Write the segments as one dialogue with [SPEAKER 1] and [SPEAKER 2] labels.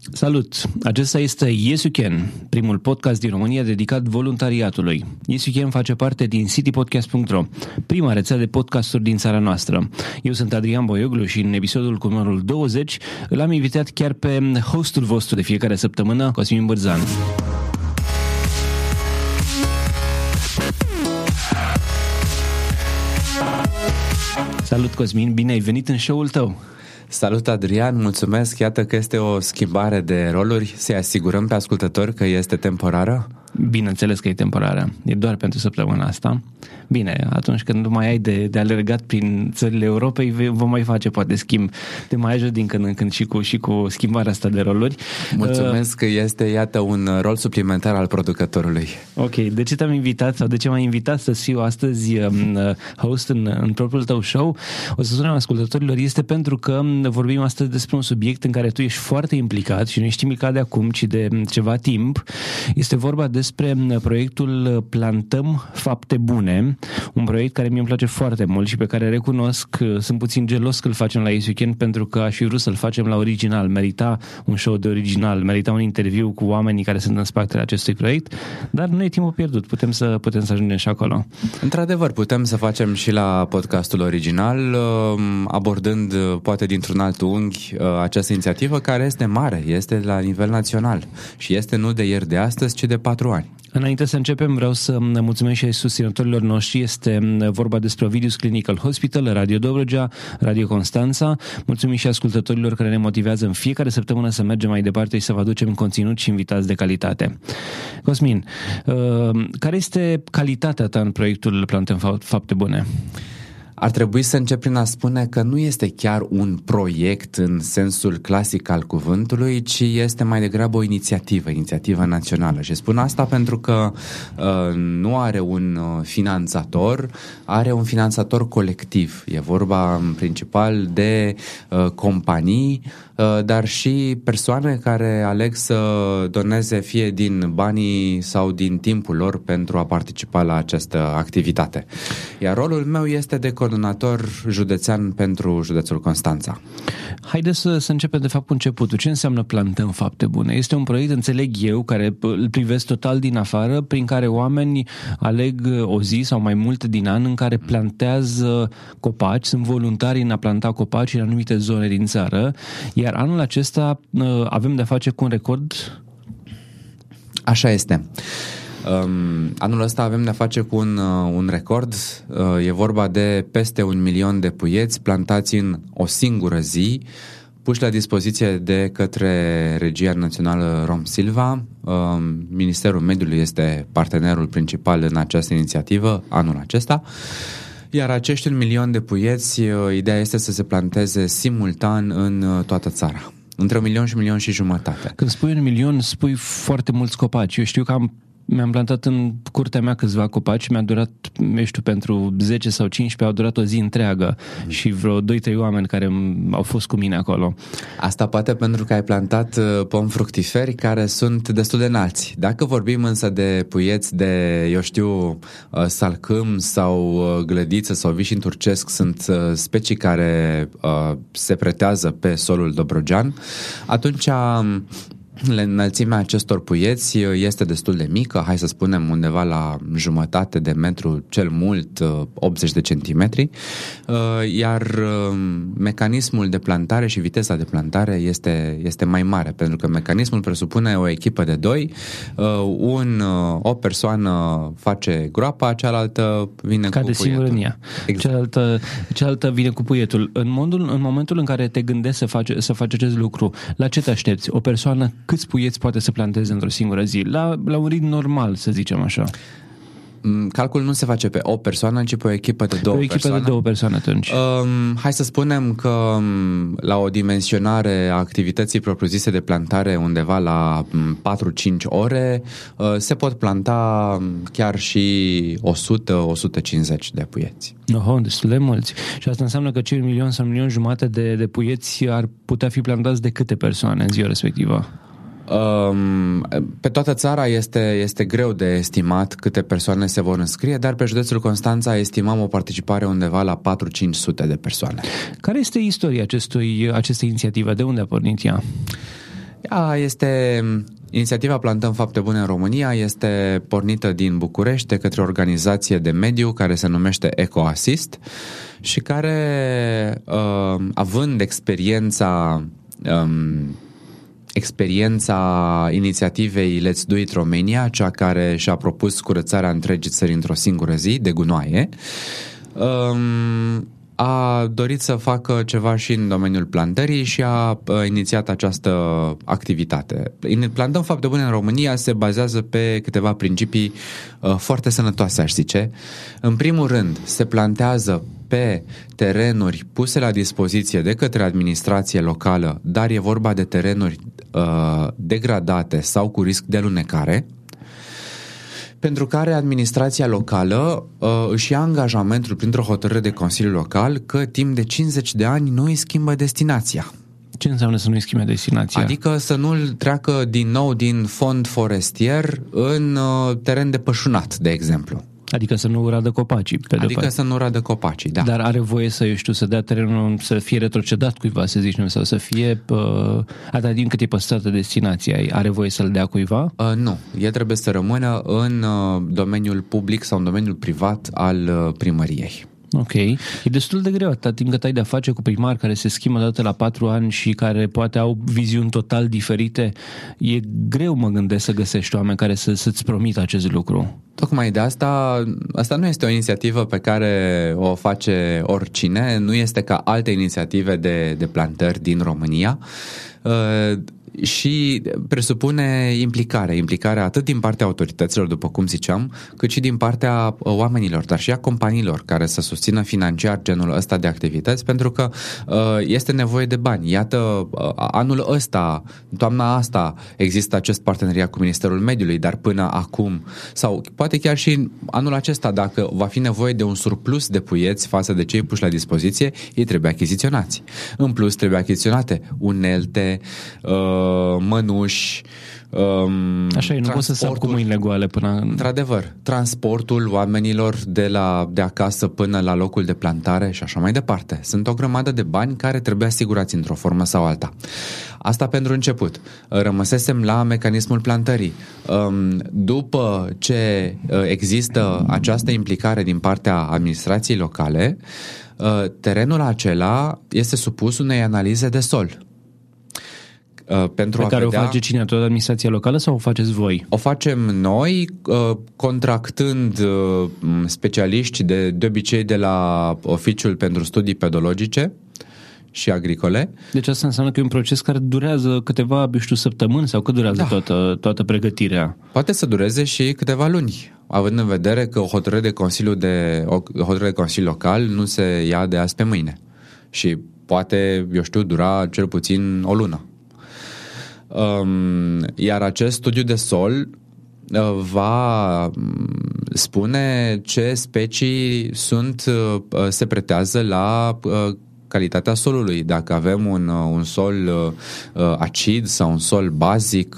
[SPEAKER 1] Salut! Acesta este Yes You Can, primul podcast din România dedicat voluntariatului. Yes You Can face parte din citypodcast.ro, prima rețea de podcasturi din țara noastră. Eu sunt Adrian Boioglu și în episodul cu numărul 20 îl am invitat chiar pe hostul vostru de fiecare săptămână, Cosmin Bărzan. Salut Cosmin, bine ai venit în show-ul tău!
[SPEAKER 2] Salut Adrian, mulțumesc, iată că este o schimbare de roluri, să asigurăm pe ascultători că este temporară?
[SPEAKER 1] Bineînțeles că e temporară, e doar pentru săptămâna asta. Bine, atunci când nu mai ai de, de alergat prin țările Europei, vom mai face poate schimb de mai ajut din când în când și cu, și cu schimbarea asta de roluri.
[SPEAKER 2] Mulțumesc că este, iată, un rol suplimentar al producătorului.
[SPEAKER 1] Ok, de ce te-am invitat sau de ce m-ai invitat să fiu astăzi um, host în, în propriul tău show? O să spunem ascultătorilor, este pentru că vorbim astăzi despre un subiect în care tu ești foarte implicat și nu ești implicat de acum, ci de ceva timp. Este vorba despre proiectul Plantăm Fapte Bune, un proiect care mi îmi place foarte mult și pe care recunosc, sunt puțin gelos că îl facem la Ace Weekend pentru că aș fi vrut să-l facem la original. Merita un show de original, merita un interviu cu oamenii care sunt în spatele acestui proiect, dar nu e timpul pierdut, putem să, putem să ajungem și acolo.
[SPEAKER 2] Într-adevăr, putem să facem și la podcastul original, um, abordând poate dintr-un alt unghi uh, această inițiativă care este mare, este la nivel național și este nu de ieri de astăzi, ci de patru ani.
[SPEAKER 1] Înainte să începem, vreau să mulțumesc și susținătorilor noștri. Este vorba despre Ovidius Clinical Hospital, Radio Dobrogea, Radio Constanța. Mulțumim și ascultătorilor care ne motivează în fiecare săptămână să mergem mai departe și să vă aducem conținut și invitați de calitate. Cosmin, uh, care este calitatea ta în proiectul Plantăm Fapte Bune?
[SPEAKER 2] Ar trebui să încep prin a spune că nu este chiar un proiect în sensul clasic al cuvântului, ci este mai degrabă o inițiativă, inițiativă națională. Și spun asta pentru că uh, nu are un uh, finanțator, are un finanțator colectiv. E vorba în principal de uh, companii, uh, dar și persoane care aleg să doneze fie din banii sau din timpul lor pentru a participa la această activitate. Iar rolul meu este de coordonator județean pentru județul Constanța.
[SPEAKER 1] Haideți să, să începem de fapt cu începutul. Ce înseamnă plantăm fapte bune? Este un proiect, înțeleg eu, care îl privesc total din afară, prin care oameni aleg o zi sau mai multe din an în care plantează copaci, sunt voluntari în a planta copaci în anumite zone din țară, iar anul acesta uh, avem de face cu un record
[SPEAKER 2] Așa este. Um, anul ăsta avem de-a face cu un, uh, un record. Uh, e vorba de peste un milion de puieți plantați în o singură zi, puși la dispoziție de către Regia Națională Rom Silva. Um, Ministerul Mediului este partenerul principal în această inițiativă anul acesta. Iar acești un milion de puieți, uh, ideea este să se planteze simultan în uh, toată țara. Între un milion și un milion și jumătate.
[SPEAKER 1] Când spui un milion, spui foarte mulți copaci. Eu știu că am mi-am plantat în curtea mea câțiva copaci, mi-a durat, nu știu, pentru 10 sau 15, au durat o zi întreagă mm. și vreo 2-3 oameni care au fost cu mine acolo.
[SPEAKER 2] Asta poate pentru că ai plantat uh, pom fructiferi care sunt destul de înalți. Dacă vorbim însă de puieți de, eu știu, uh, salcâm sau uh, glădiță sau vișin turcesc, sunt specii care se pretează pe solul dobrogean, atunci um, Înălțimea acestor puieți este destul de mică, hai să spunem undeva la jumătate de metru, cel mult 80 de centimetri, uh, iar uh, mecanismul de plantare și viteza de plantare este, este mai mare, pentru că mecanismul presupune o echipă de doi, uh, un, o persoană face groapa, cealaltă vine
[SPEAKER 1] Cade
[SPEAKER 2] cu puietul.
[SPEAKER 1] în ea. Exact. Cealaltă, cealaltă vine cu puietul. În, modul, în momentul în care te gândești să faci, să faci acest lucru, la ce te aștepți? O persoană câți puieți poate să planteze într-o singură zi? La, la un ritm normal, să zicem așa.
[SPEAKER 2] Mm, calculul nu se face pe o persoană, ci pe o echipă de două
[SPEAKER 1] pe o echipă
[SPEAKER 2] persoane.
[SPEAKER 1] de două persoane atunci. Um,
[SPEAKER 2] hai să spunem că um, la o dimensionare a activității propriu-zise de plantare undeva la 4-5 mm, ore uh, se pot planta chiar și 100-150 de puieți.
[SPEAKER 1] Oho, destul de mulți. Și asta înseamnă că cei un milion sau un milion jumate de, de puieți ar putea fi plantați de câte persoane în ziua respectivă?
[SPEAKER 2] Um, pe toată țara este, este greu de estimat câte persoane se vor înscrie, dar pe județul Constanța estimăm o participare undeva la 4-500 de persoane.
[SPEAKER 1] Care este istoria acestui, acestei inițiative? De unde a pornit ea?
[SPEAKER 2] Ea este Inițiativa Plantăm Fapte Bune în România este pornită din București de către o organizație de mediu care se numește EcoAssist și care, uh, având experiența um, experiența inițiativei Let's Do It Romania, cea care și-a propus curățarea întregii țări într-o singură zi de gunoaie, um, a dorit să facă ceva și în domeniul plantării și a inițiat această activitate. Plantăm fapte bune în România se bazează pe câteva principii foarte sănătoase, aș zice. În primul rând, se plantează pe terenuri puse la dispoziție de către administrație locală, dar e vorba de terenuri uh, degradate sau cu risc de alunecare, pentru care administrația locală uh, își ia angajamentul printr-o hotărâre de Consiliu Local că timp de 50 de ani nu îi schimbă destinația.
[SPEAKER 1] Ce înseamnă să nu-i schimbe destinația?
[SPEAKER 2] Adică să nu-l treacă din nou din fond forestier în uh, teren de pășunat, de exemplu.
[SPEAKER 1] Adică să nu radă copacii. Pe
[SPEAKER 2] adică să nu radă copacii, da.
[SPEAKER 1] Dar are voie să, eu știu, să dea terenul să fie retrocedat cuiva, să zicem, sau să fie, uh, atât din cât e păstrată destinația, are voie să-l dea cuiva?
[SPEAKER 2] Uh, nu, el trebuie să rămână în uh, domeniul public sau în domeniul privat al uh, primăriei.
[SPEAKER 1] Ok. E destul de greu atât timp cât ai de-a face cu primari care se schimbă dată la patru ani și care poate au viziuni total diferite. E greu, mă gândesc, să găsești oameni care să, să-ți promită acest lucru.
[SPEAKER 2] Tocmai de asta, asta nu este o inițiativă pe care o face oricine, nu este ca alte inițiative de, de plantări din România. Uh, și presupune implicare, implicare atât din partea autorităților, după cum ziceam, cât și din partea uh, oamenilor, dar și a companiilor care să susțină financiar genul ăsta de activități, pentru că uh, este nevoie de bani. Iată, uh, anul ăsta, toamna asta, există acest parteneriat cu Ministerul Mediului, dar până acum, sau poate chiar și anul acesta, dacă va fi nevoie de un surplus de puieți față de cei puși la dispoziție, ei trebuie achiziționați. În plus, trebuie achiziționate unelte, uh, mănuși,
[SPEAKER 1] Um, Așa e, nu poți să sap cu mâinile goale până...
[SPEAKER 2] Într-adevăr, transportul oamenilor de, la, de acasă până la locul de plantare și așa mai departe. Sunt o grămadă de bani care trebuie asigurați într-o formă sau alta. Asta pentru început. Rămăsesem la mecanismul plantării. Um, după ce uh, există această implicare din partea administrației locale, uh, terenul acela este supus unei analize de sol
[SPEAKER 1] Uh, pentru Pe a care vedea... o face cine? Toată administrația locală sau o faceți voi?
[SPEAKER 2] O facem noi, uh, contractând uh, specialiști de, de obicei de la Oficiul pentru Studii Pedologice și agricole.
[SPEAKER 1] Deci asta înseamnă că e un proces care durează câteva, eu știu, săptămâni sau cât durează da. toată, toată pregătirea?
[SPEAKER 2] Poate să dureze și câteva luni, având în vedere că o hotărâre de Consiliu, de, o hotărâre de Consiliu Local nu se ia de azi pe mâine. Și poate, eu știu, dura cel puțin o lună. Um, iar acest studiu de sol uh, va mm, spune ce specii sunt, uh, se pretează la uh, calitatea solului. Dacă avem un, un sol acid sau un sol bazic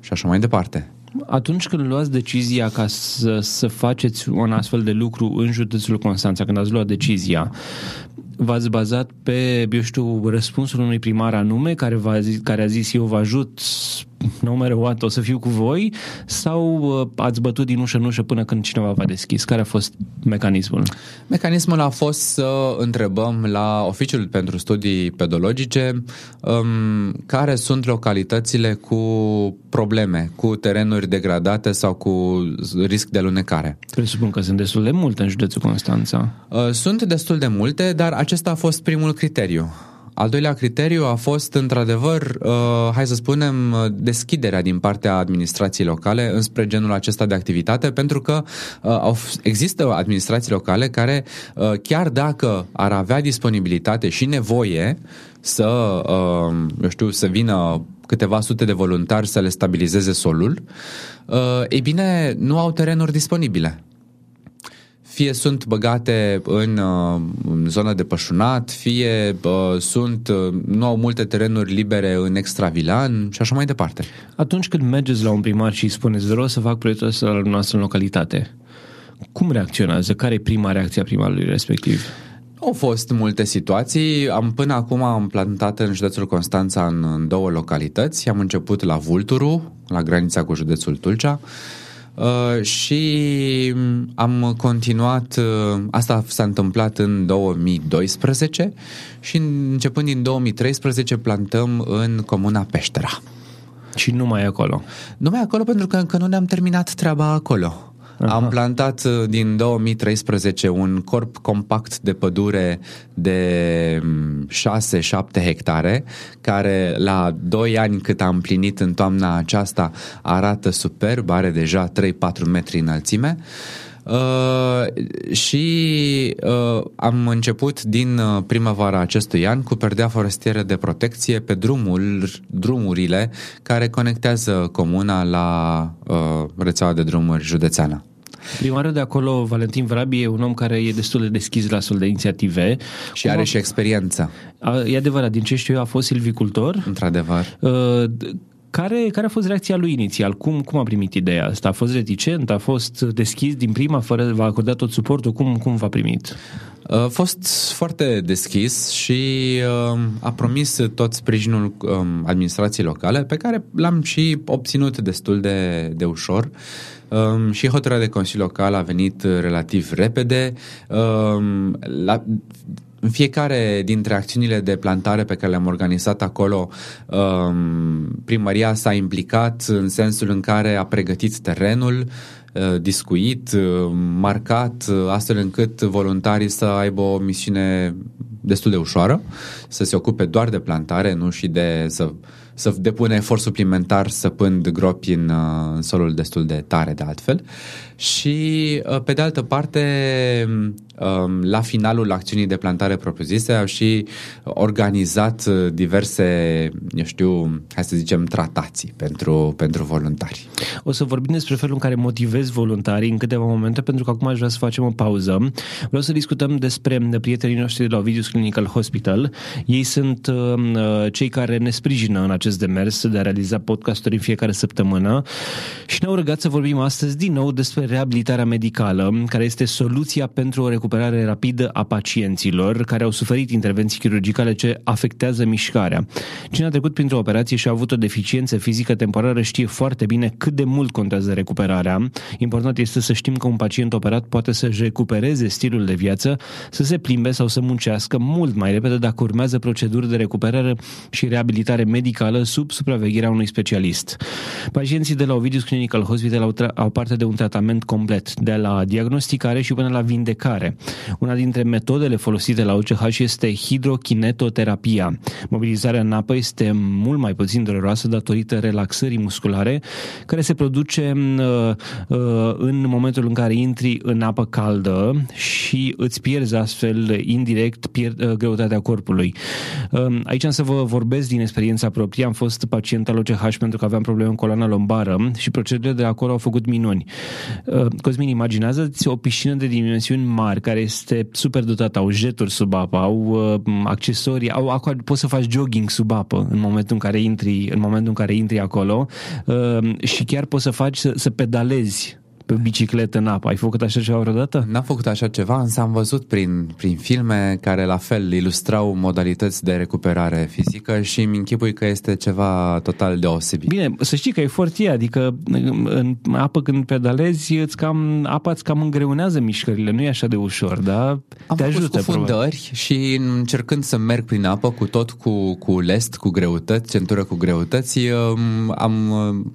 [SPEAKER 2] și așa mai departe.
[SPEAKER 1] Atunci când luați decizia ca să, să faceți un astfel de lucru în județul Constanța, când ați luat decizia, v-ați bazat pe, eu știu, răspunsul unui primar anume care, v-a zis, care a zis eu vă ajut no matter what, o să fiu cu voi sau uh, ați bătut din ușă în ușă până când cineva v-a deschis? Care a fost mecanismul?
[SPEAKER 2] Mecanismul a fost să întrebăm la Oficiul pentru Studii Pedologice um, care sunt localitățile cu probleme, cu terenuri degradate sau cu risc de alunecare.
[SPEAKER 1] Presupun că sunt destul de multe în județul Constanța.
[SPEAKER 2] Uh, sunt destul de multe, dar acesta a fost primul criteriu. Al doilea criteriu a fost, într-adevăr, uh, hai să spunem, deschiderea din partea administrației locale înspre genul acesta de activitate, pentru că uh, există administrații locale care, uh, chiar dacă ar avea disponibilitate și nevoie să, uh, eu știu, să vină câteva sute de voluntari să le stabilizeze solul, uh, ei bine, nu au terenuri disponibile fie sunt băgate în, uh, în zona de pășunat, fie uh, sunt, uh, nu au multe terenuri libere în extravilan și așa mai departe.
[SPEAKER 1] Atunci când mergeți la un primar și îi spuneți vreau să fac proiectul ăsta noastră în localitate, cum reacționează? Care e prima reacție a primarului respectiv?
[SPEAKER 2] au fost multe situații. Am până acum am plantat în județul Constanța în, în două localități. Am început la Vulturu, la granița cu județul Tulcea. Uh, și am continuat, uh, asta s-a întâmplat în 2012 și începând din 2013 plantăm în comuna Peștera.
[SPEAKER 1] Și numai acolo?
[SPEAKER 2] Numai acolo pentru că încă nu ne-am terminat treaba acolo. Aha. Am plantat uh, din 2013 un corp compact de pădure de 6-7 mm, hectare, care la 2 ani cât am plinit în toamna aceasta arată superb, are deja 3-4 metri înălțime. Uh, și uh, am început din uh, primăvara acestui an cu perdea forestieră de protecție pe drumul, drumurile care conectează comuna la uh, rețeaua de drumuri județeană.
[SPEAKER 1] Primarul de acolo, Valentin Vrabi, e un om care e destul de deschis la astfel de inițiative.
[SPEAKER 2] Și Cum are a... și experiență.
[SPEAKER 1] E adevărat, din ce știu eu, a fost silvicultor.
[SPEAKER 2] Într-adevăr. Uh,
[SPEAKER 1] care, care a fost reacția lui inițial? Cum, cum a primit ideea asta? A fost reticent? A fost deschis din prima, fără va acorda tot suportul? Cum, cum v-a primit?
[SPEAKER 2] A fost foarte deschis și uh, a promis tot sprijinul uh, administrației locale, pe care l-am și obținut destul de, de ușor. Um, și hotărârea de Consiliu Local a venit relativ repede. Um, la, în fiecare dintre acțiunile de plantare pe care le-am organizat acolo, um, primăria s-a implicat în sensul în care a pregătit terenul, uh, discuit, uh, marcat, uh, astfel încât voluntarii să aibă o misiune destul de ușoară, să se ocupe doar de plantare, nu și de să să depună efort suplimentar săpând gropi în, uh, în solul destul de tare de altfel. Și, uh, pe de altă parte, um, la finalul acțiunii de plantare propriu-zise au și organizat uh, diverse, eu știu, hai să zicem, tratații pentru, pentru voluntari.
[SPEAKER 1] O să vorbim despre felul în care motivezi voluntarii în câteva momente, pentru că acum aș vrea să facem o pauză. Vreau să discutăm despre prietenii noștri de la Ovidius Clinical Hospital. Ei sunt uh, cei care ne sprijină în acest demers de a realiza podcasturi în fiecare săptămână și ne-au rugat să vorbim astăzi din nou despre reabilitarea medicală, care este soluția pentru o recuperare rapidă a pacienților care au suferit intervenții chirurgicale ce afectează mișcarea. Cine a trecut printr-o operație și a avut o deficiență fizică temporară știe foarte bine cât de mult contează recuperarea. Important este să știm că un pacient operat poate să-și recupereze stilul de viață, să se plimbe sau să muncească mult mai repede dacă urmează proceduri de recuperare și reabilitare medicală sub supravegherea unui specialist. Pacienții de la Ovidius Clinical Hospital au, tra- au parte de un tratament complet, de la diagnosticare și până la vindecare. Una dintre metodele folosite la OCH este hidrokinetoterapia. Mobilizarea în apă este mult mai puțin dureroasă datorită relaxării musculare, care se produce uh, uh, în momentul în care intri în apă caldă și îți pierzi astfel indirect pierd, uh, greutatea corpului. Uh, aici am să vă vorbesc din experiența proprie. Am fost pacient al OCH pentru că aveam probleme în coloana lombară și procedurile de acolo au făcut minuni. Uh, Cosmin, imaginează-ți o piscină de dimensiuni mari care este super dotată, au jeturi sub apă, au uh, accesorii, au, au, poți să faci jogging sub apă în momentul în care intri, în momentul în care intri acolo uh, și chiar poți să faci să, să pedalezi pe bicicletă în apă. Ai făcut așa ceva vreodată?
[SPEAKER 2] N-am făcut așa ceva, însă am văzut prin, prin filme care la fel ilustrau modalități de recuperare fizică și îmi închipui că este ceva total deosebit.
[SPEAKER 1] Bine, să știi că e foarte adică în apă când pedalezi, îți cam, apa îți cam îngreunează mișcările, nu e așa de ușor, da?
[SPEAKER 2] Am Te făcut ajută, scufundări probabil. și încercând să merg prin apă cu tot cu, cu lest, cu greutăți, centură cu greutăți, um, am,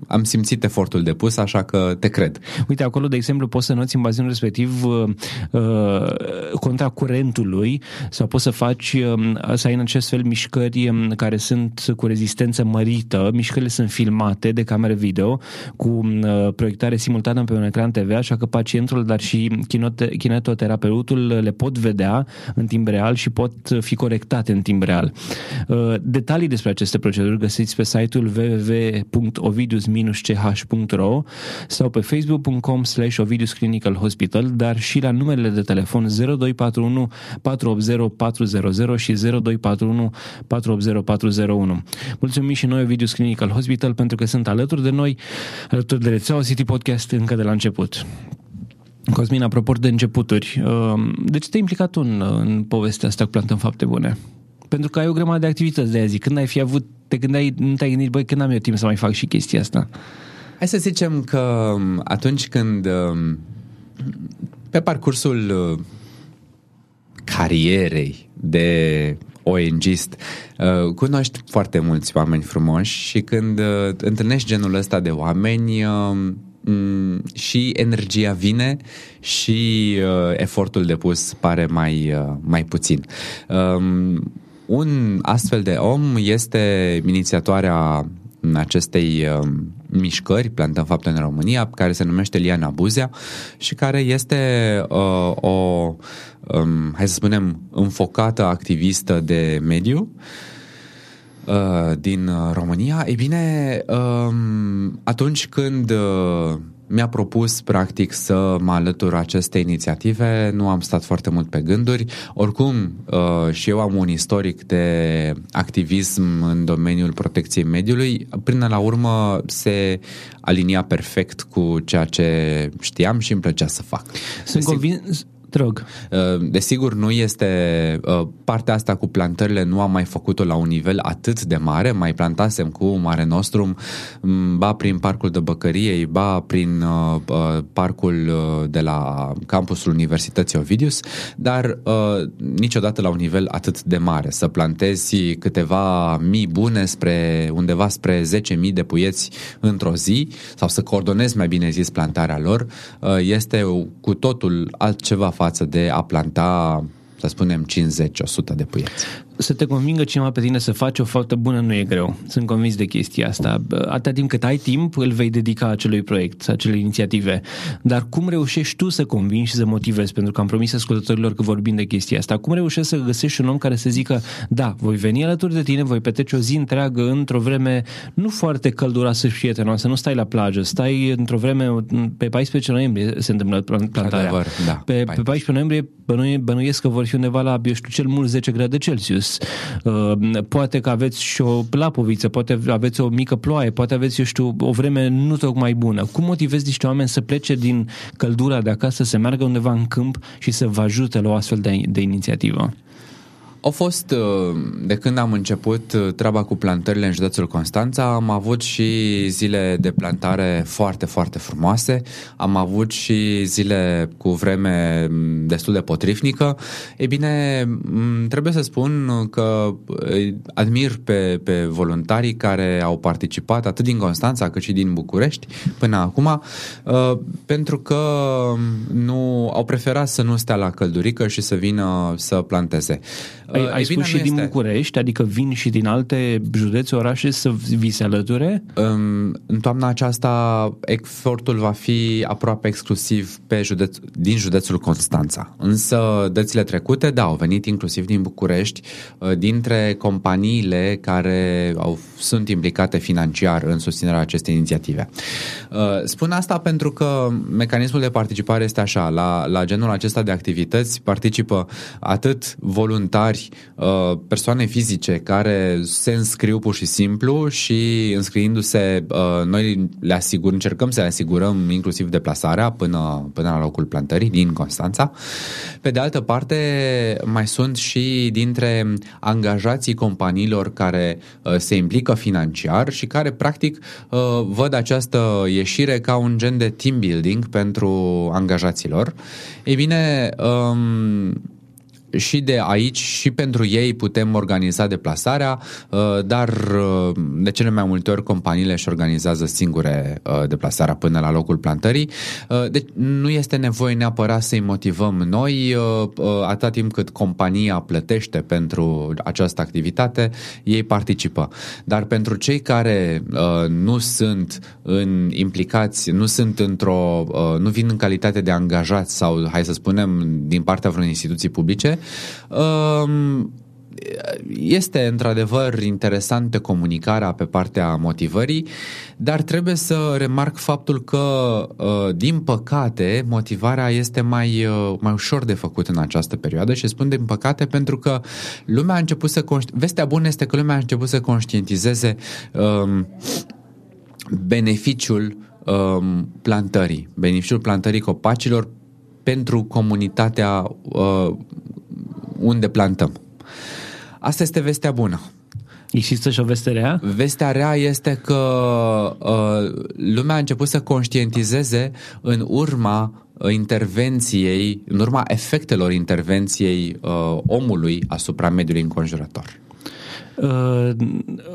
[SPEAKER 2] am simțit efortul depus, așa că te cred.
[SPEAKER 1] Uite, Uite, acolo, de exemplu, poți să noți în bazinul respectiv uh, uh, contra curentului sau poți să faci, uh, să ai în acest fel mișcări um, care sunt cu rezistență mărită. Mișcările sunt filmate de camere video cu uh, proiectare simultană pe un ecran TV, așa că pacientul, dar și kinetoterapeutul le pot vedea în timp real și pot fi corectate în timp real. Uh, detalii despre aceste proceduri găsiți pe site-ul www.ovidius-ch.ro sau pe facebook.com facebook.com slash Ovidius Clinical Hospital, dar și la numerele de telefon 0241 480 400 și 0241 480 401. Mulțumim și noi Ovidius Clinical Hospital pentru că sunt alături de noi, alături de rețeaua City Podcast încă de la început. Cosmin, apropo de începuturi, de ce te-ai implicat tu în, în povestea asta cu Plantăm Fapte Bune? Pentru că ai o grămadă de activități de azi. Când ai fi avut, te gândeai, nu te-ai gândit, băi, când am eu timp să mai fac și chestia asta?
[SPEAKER 2] Hai să zicem că um, atunci când um, pe parcursul uh, carierei de ONGist, uh, cunoști foarte mulți oameni frumoși și când uh, întâlnești genul ăsta de oameni, um, mm, și energia vine și efortul depus pare mai, mai puțin. Un astfel de om este inițiatoarea acestei uh, mișcări, Plantăm Fapte în România, care se numește Liana Buzea și care este uh, o, um, hai să spunem, înfocată activistă de mediu uh, din România. Ei bine, uh, atunci când uh, mi-a propus practic să mă alătur acestei inițiative, nu am stat foarte mult pe gânduri. Oricum, uh, și eu am un istoric de activism în domeniul protecției mediului. Până la urmă se alinia perfect cu ceea ce știam și îmi plăcea să fac.
[SPEAKER 1] Sunt convins, te rog.
[SPEAKER 2] Uh, desigur, nu este uh, partea asta cu plantările, nu am mai făcut-o la un nivel atât de mare, mai plantasem cu Mare Nostrum, mm, ba prin parcul de Băcăriei, ba prin uh, parcul de la campusul Universității Ovidius, dar niciodată la un nivel atât de mare. Să plantezi câteva mii bune spre undeva spre 10.000 de puieți într-o zi sau să coordonezi mai bine zis plantarea lor este cu totul altceva față de a planta să spunem 50-100 de puieți
[SPEAKER 1] să te convingă cineva pe tine să faci o faptă bună nu e greu. Sunt convins de chestia asta. Atâta timp cât ai timp, îl vei dedica acelui proiect, acelei inițiative. Dar cum reușești tu să convingi și să motivezi? Pentru că am promis ascultătorilor că vorbim de chestia asta. Cum reușești să găsești un om care să zică, da, voi veni alături de tine, voi petrece o zi întreagă într-o vreme nu foarte călduroasă și prietenoasă, nu stai la plajă, stai într-o vreme, pe 14 noiembrie se întâmplă plantarea.
[SPEAKER 2] Adevăr, da,
[SPEAKER 1] pe, pe 14 noiembrie bănuiesc că vor fi undeva la, eu știu, cel mult 10 grade Celsius Celsius, uh, poate că aveți și o lapoviță, poate aveți o mică ploaie, poate aveți, eu știu, o vreme nu tocmai bună. Cum motivezi niște oameni să plece din căldura de acasă, să meargă undeva în câmp și să vă ajute la o astfel de, de inițiativă?
[SPEAKER 2] Au fost, uh, de când am început uh, treaba cu plantările în județul Constanța, am avut și zile de plantare foarte, foarte frumoase, am avut și zile cu vreme mm, destul de potrivnică. Ei bine, mm, trebuie să spun că uh, admir pe, pe voluntarii care au participat atât din Constanța cât și din București până acum, pentru că mm, nu au preferat să nu stea la căldurică și să vină să planteze.
[SPEAKER 1] Ai, ai spus și din București, adică vin și din alte județe, orașe să vi se alăture?
[SPEAKER 2] În toamna aceasta efortul va fi aproape exclusiv pe județ, din județul Constanța. Însă dățile trecute, da, au venit inclusiv din București, uh, dintre companiile care au, sunt implicate financiar în susținerea acestei inițiative. Uh, spun asta pentru că mecanismul de participare este așa, la, la genul acesta de activități participă atât voluntari Uh, persoane fizice care se înscriu pur și simplu și înscriindu-se uh, noi le asigur, încercăm să le asigurăm inclusiv deplasarea până, până la locul plantării din Constanța. Pe de altă parte mai sunt și dintre angajații companiilor care uh, se implică financiar și care practic văd această ieșire ca un gen de team building pentru angajaților. Ei bine, um, și de aici și pentru ei putem organiza deplasarea, uh, dar uh, de cele mai multe ori companiile își organizează singure uh, deplasarea până la locul plantării. Deci nu este nevoie neapărat să-i motivăm noi, atâta timp cât compania plătește pentru această activitate, ei participă. Dar pentru cei care nu sunt în implicați, nu sunt într-o, nu vin în calitate de angajați sau, hai să spunem, din partea vreunei instituții publice, Um, este într-adevăr interesantă comunicarea pe partea motivării, dar trebuie să remarc faptul că, uh, din păcate, motivarea este mai, uh, mai ușor de făcut în această perioadă și spun din păcate pentru că lumea a început să... Conști... Vestea bună este că lumea a început să conștientizeze um, beneficiul um, plantării, beneficiul plantării copacilor pentru comunitatea uh, unde plantăm. Asta este vestea bună.
[SPEAKER 1] Există și o veste rea?
[SPEAKER 2] Vestea rea este că uh, lumea a început să conștientizeze în urma uh, intervenției, în urma efectelor intervenției uh, omului asupra mediului înconjurător.
[SPEAKER 1] Uh,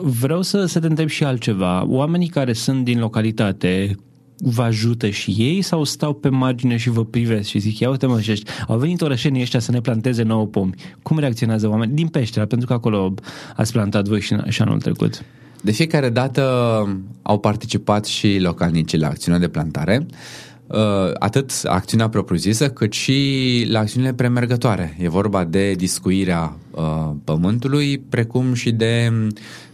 [SPEAKER 1] vreau să, să te întreb și altceva. Oamenii care sunt din localitate, vă ajută și ei sau stau pe margine și vă privesc și zic, ia uite mă, și au venit orășenii ăștia să ne planteze nouă pomi. Cum reacționează oamenii? Din peștera, pentru că acolo ați plantat voi și, și anul trecut.
[SPEAKER 2] De fiecare dată au participat și localnicii la acțiunea de plantare. Uh, Uh, atât acțiunea propriu-zisă, cât și la acțiunile premergătoare. E vorba de discuirea uh, pământului, precum și de,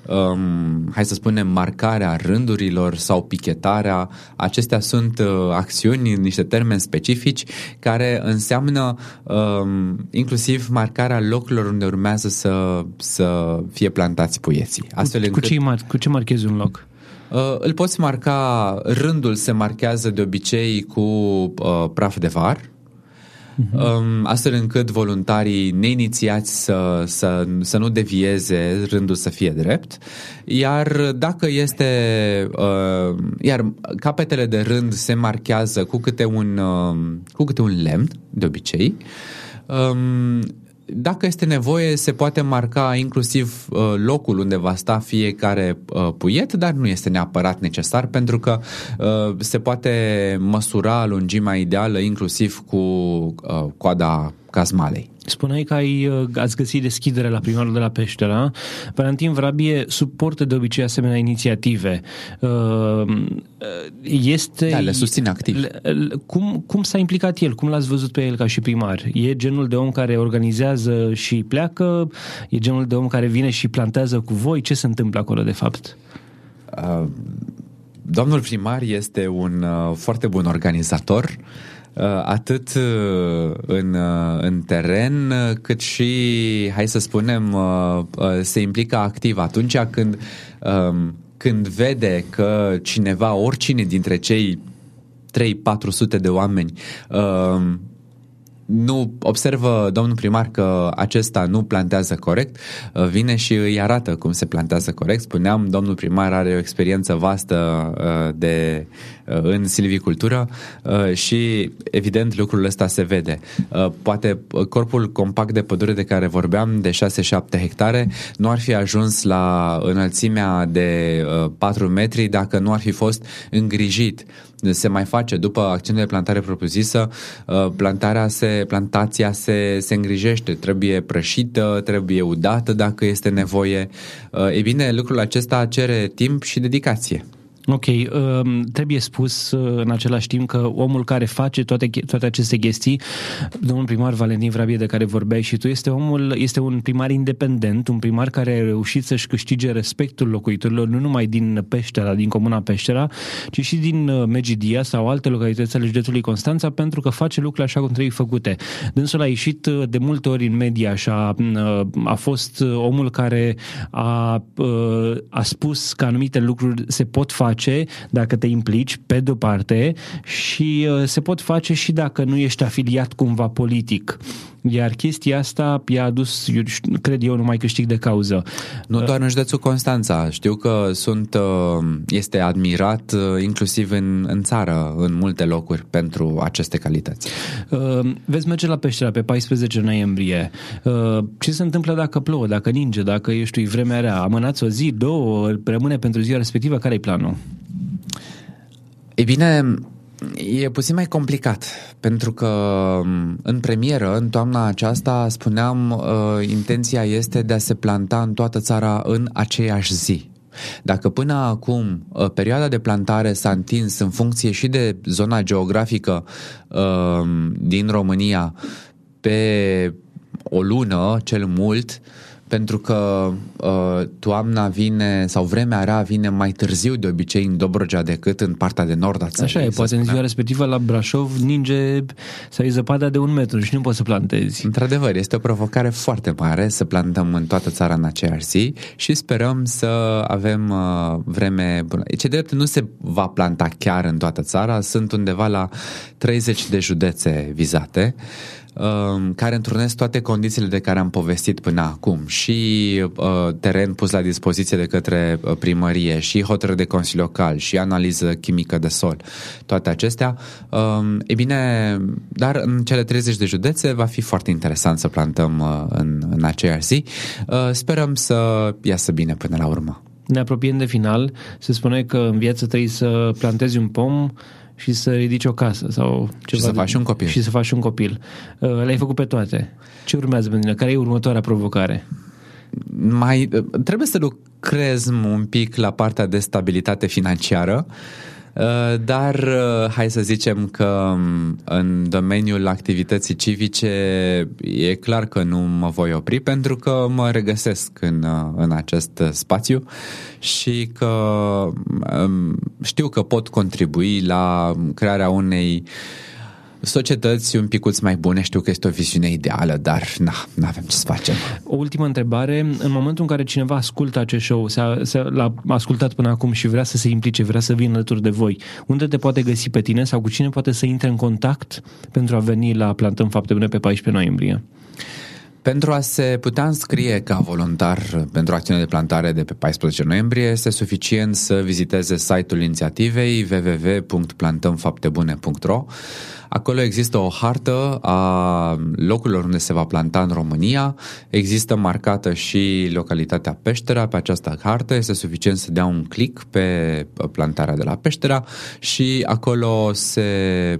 [SPEAKER 2] um, hai să spunem, marcarea rândurilor sau pichetarea. Acestea sunt uh, acțiuni, niște termeni specifici, care înseamnă um, inclusiv marcarea locurilor unde urmează să, să fie plantați puieții.
[SPEAKER 1] Astfel cu, încât... cu, ce, cu ce marchezi un loc?
[SPEAKER 2] Uh, îl poți marca, rândul se marchează de obicei cu uh, praf de var, uh-huh. um, astfel încât voluntarii neinițiați să, să, să nu devieze, rândul să fie drept, iar dacă este, uh, iar capetele de rând se marchează cu câte un, uh, cu câte un lemn, de obicei, um, dacă este nevoie, se poate marca inclusiv uh, locul unde va sta fiecare uh, puiet, dar nu este neapărat necesar pentru că uh, se poate măsura lungimea ideală inclusiv cu coada cazmalei.
[SPEAKER 1] Spuneai că ai, uh, ați găsit deschidere la primarul de la Peștera. Valentin Vrabie suportă de obicei asemenea inițiative. Uh, este...
[SPEAKER 2] Da, le susține activ.
[SPEAKER 1] Cum, cum s-a implicat el? Cum l-ați văzut pe el ca și primar? E genul de om care organizează și pleacă? E genul de om care vine și plantează cu voi? Ce se întâmplă acolo de fapt? Uh,
[SPEAKER 2] domnul primar este un uh, foarte bun organizator. Uh, Uh, atât uh, în, uh, în teren, cât și, hai să spunem, se implică activ atunci când, um, când vede că cineva, oricine dintre cei 3-400 de oameni um, nu observă domnul primar că acesta nu plantează corect, uh, vine și îi arată cum se plantează corect. Spuneam, domnul primar are o experiență vastă uh, de, uh, în silvicultură și evident lucrul ăsta se vede. Poate corpul compact de pădure de care vorbeam, de 6-7 hectare, nu ar fi ajuns la înălțimea de 4 metri dacă nu ar fi fost îngrijit se mai face după acțiunea de plantare propriu-zisă, uh, plantarea se, plantația se, se îngrijește, trebuie prășită, trebuie udată dacă este nevoie. Uh, e bine, lucrul acesta cere timp și dedicație.
[SPEAKER 1] Ok, um, trebuie spus uh, în același timp că omul care face toate, toate aceste chestii, domnul primar Valentin Vrabie de care vorbeai și tu, este omul, este un primar independent, un primar care a reușit să-și câștige respectul locuitorilor, nu numai din Peștera, din comuna Peștera, ci și din uh, Megidia sau alte localități ale județului Constanța, pentru că face lucrurile așa cum trebuie făcute. Dânsul a ieșit uh, de multe ori în media și a, a fost omul care a, a spus că anumite lucruri se pot face face dacă te implici, pe de-o parte, și uh, se pot face și dacă nu ești afiliat cumva politic. Iar chestia asta i-a adus, eu, cred eu, numai câștig de cauză.
[SPEAKER 2] Nu doar în județul Constanța. Știu că sunt, uh, este admirat uh, inclusiv în, în țară, în multe locuri, pentru aceste calități.
[SPEAKER 1] Veți merge la peștera pe 14 noiembrie. Ce se întâmplă dacă plouă, dacă ninge, dacă, eu știu, vremea rea? Amânați o zi, două, rămâne pentru ziua respectivă? Care-i planul?
[SPEAKER 2] Ei bine, e puțin mai complicat, pentru că în premieră, în toamna aceasta, spuneam, uh, intenția este de a se planta în toată țara în aceeași zi. Dacă până acum uh, perioada de plantare s-a întins în funcție și de zona geografică uh, din România pe o lună, cel mult, pentru că uh, toamna vine sau vremea rea vine mai târziu de obicei în Dobrogea decât în partea de nord a țării.
[SPEAKER 1] Așa e, poate în ziua respectivă la Brașov ninge sau e zăpada de un metru și nu poți să plantezi.
[SPEAKER 2] Într-adevăr, este o provocare foarte mare să plantăm în toată țara în aceeași zi și sperăm să avem uh, vreme bună. Ce drept nu se va planta chiar în toată țara, sunt undeva la 30 de județe vizate. Um, care întrunesc toate condițiile de care am povestit până acum și uh, teren pus la dispoziție de către uh, primărie și hotărâre de consiliu local și analiză chimică de sol, toate acestea. Um, e bine, dar în cele 30 de județe va fi foarte interesant să plantăm uh, în, în aceeași zi. Sperăm să iasă bine până la urmă.
[SPEAKER 1] Ne apropiem de final. Se spune că în viață trebuie să plantezi un pom și să ridici o casă sau
[SPEAKER 2] ceva. Și să faci un copil.
[SPEAKER 1] Și să faci un copil. Uh, le-ai făcut pe toate. Ce urmează pentru tine? Care e următoarea provocare?
[SPEAKER 2] Mai, uh, trebuie să lucrez un pic la partea de stabilitate financiară. Uh, dar uh, hai să zicem că um, în domeniul activității civice e clar că nu mă voi opri pentru că mă regăsesc în, uh, în acest spațiu și că um, știu că pot contribui la crearea unei uh, societăți un picuț mai bune. Știu că este o viziune ideală, dar na, nu avem ce să facem.
[SPEAKER 1] O ultimă întrebare. În momentul în care cineva ascultă acest show, s-a, s-a, l-a ascultat până acum și vrea să se implice, vrea să vină alături de voi, unde te poate găsi pe tine sau cu cine poate să intre în contact pentru a veni la Plantăm Fapte Bune pe 14 noiembrie?
[SPEAKER 2] Pentru a se putea înscrie ca voluntar pentru acțiunea de plantare de pe 14 noiembrie, este suficient să viziteze site-ul inițiativei www.plantămfaptebune.ro Acolo există o hartă a locurilor unde se va planta în România. Există marcată și localitatea Peștera pe această hartă. Este suficient să dea un click pe plantarea de la Peștera și acolo se,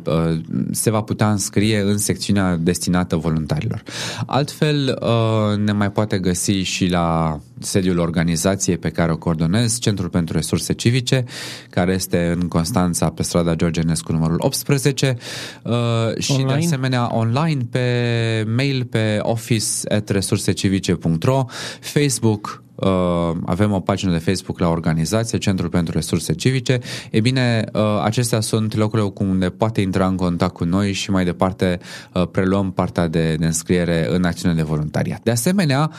[SPEAKER 2] uh, se va putea înscrie în secțiunea destinată voluntarilor. Altfel, uh, ne mai poate găsi și la sediul organizației pe care o coordonez, Centrul pentru Resurse Civice, care este în Constanța, pe strada George Enescu numărul 18 uh, și online? de asemenea online pe mail pe office.resursecivice.ro Facebook Uh, avem o pagină de Facebook la organizație, Centrul pentru Resurse Civice. E bine, uh, acestea sunt locurile unde poate intra în contact cu noi și mai departe uh, preluăm partea de, de înscriere în acțiune de voluntariat. De asemenea,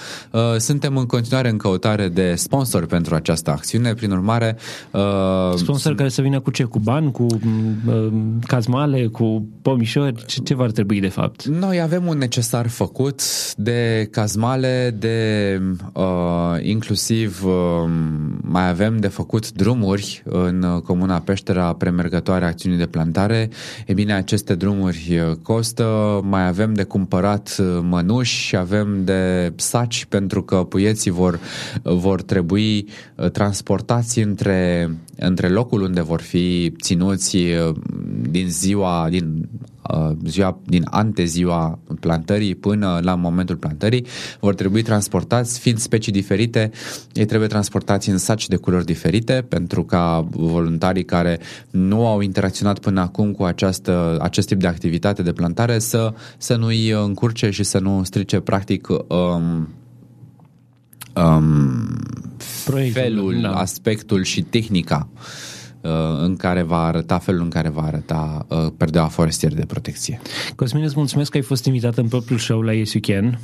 [SPEAKER 2] suntem în continuare în căutare de sponsori pentru această acțiune, prin urmare...
[SPEAKER 1] Sponsor care să vină cu ce? Cu bani? Cu cazmale? Cu pomișori? Ce, ce v-ar trebui de fapt?
[SPEAKER 2] Noi avem un necesar făcut de cazmale, de uh, inclusiv um, mai avem de făcut drumuri în Comuna Peștera premergătoare acțiunii de plantare. E bine, aceste drumuri uh, costă, mai avem de cumpărat uh, mănuși și avem de saci pentru că puieții vor, vor trebui uh, transportați între, între locul unde vor fi ținuți din ziua, din Uh, ziua din anteziua plantării până la momentul plantării, vor trebui transportați, fiind specii diferite, ei trebuie transportați în saci de culori diferite pentru ca voluntarii care nu au interacționat până acum cu această, acest tip de activitate de plantare să, să nu-i încurce și să nu strice practic um, um, felul, da. aspectul și tehnica uh, Uh, în care va arăta felul în care va arăta uh, perdeaua forestieră de protecție.
[SPEAKER 1] Cosmin, îți mulțumesc că ai fost invitat în propriul show la Yes You Can.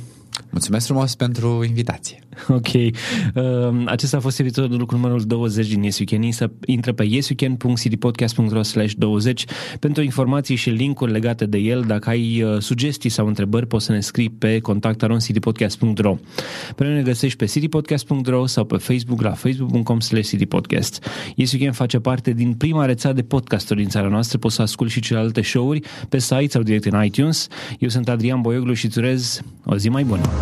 [SPEAKER 2] Mulțumesc frumos pentru invitație.
[SPEAKER 1] Ok. Uh, acesta a fost episodul cu numărul 20 din Yes You Can. Să intră pe yesyoucan.citypodcast.ro slash 20 pentru informații și linkuri legate de el. Dacă ai uh, sugestii sau întrebări, poți să ne scrii pe contactaroncitypodcast.ro Pe noi ne găsești pe citypodcast.ro sau pe Facebook la facebook.com slash citypodcast. Yes You Can face parte din prima rețea de podcasturi din țara noastră. Poți să asculti și celelalte show-uri pe site sau direct în iTunes. Eu sunt Adrian Boioglu și îți urez o zi mai bună.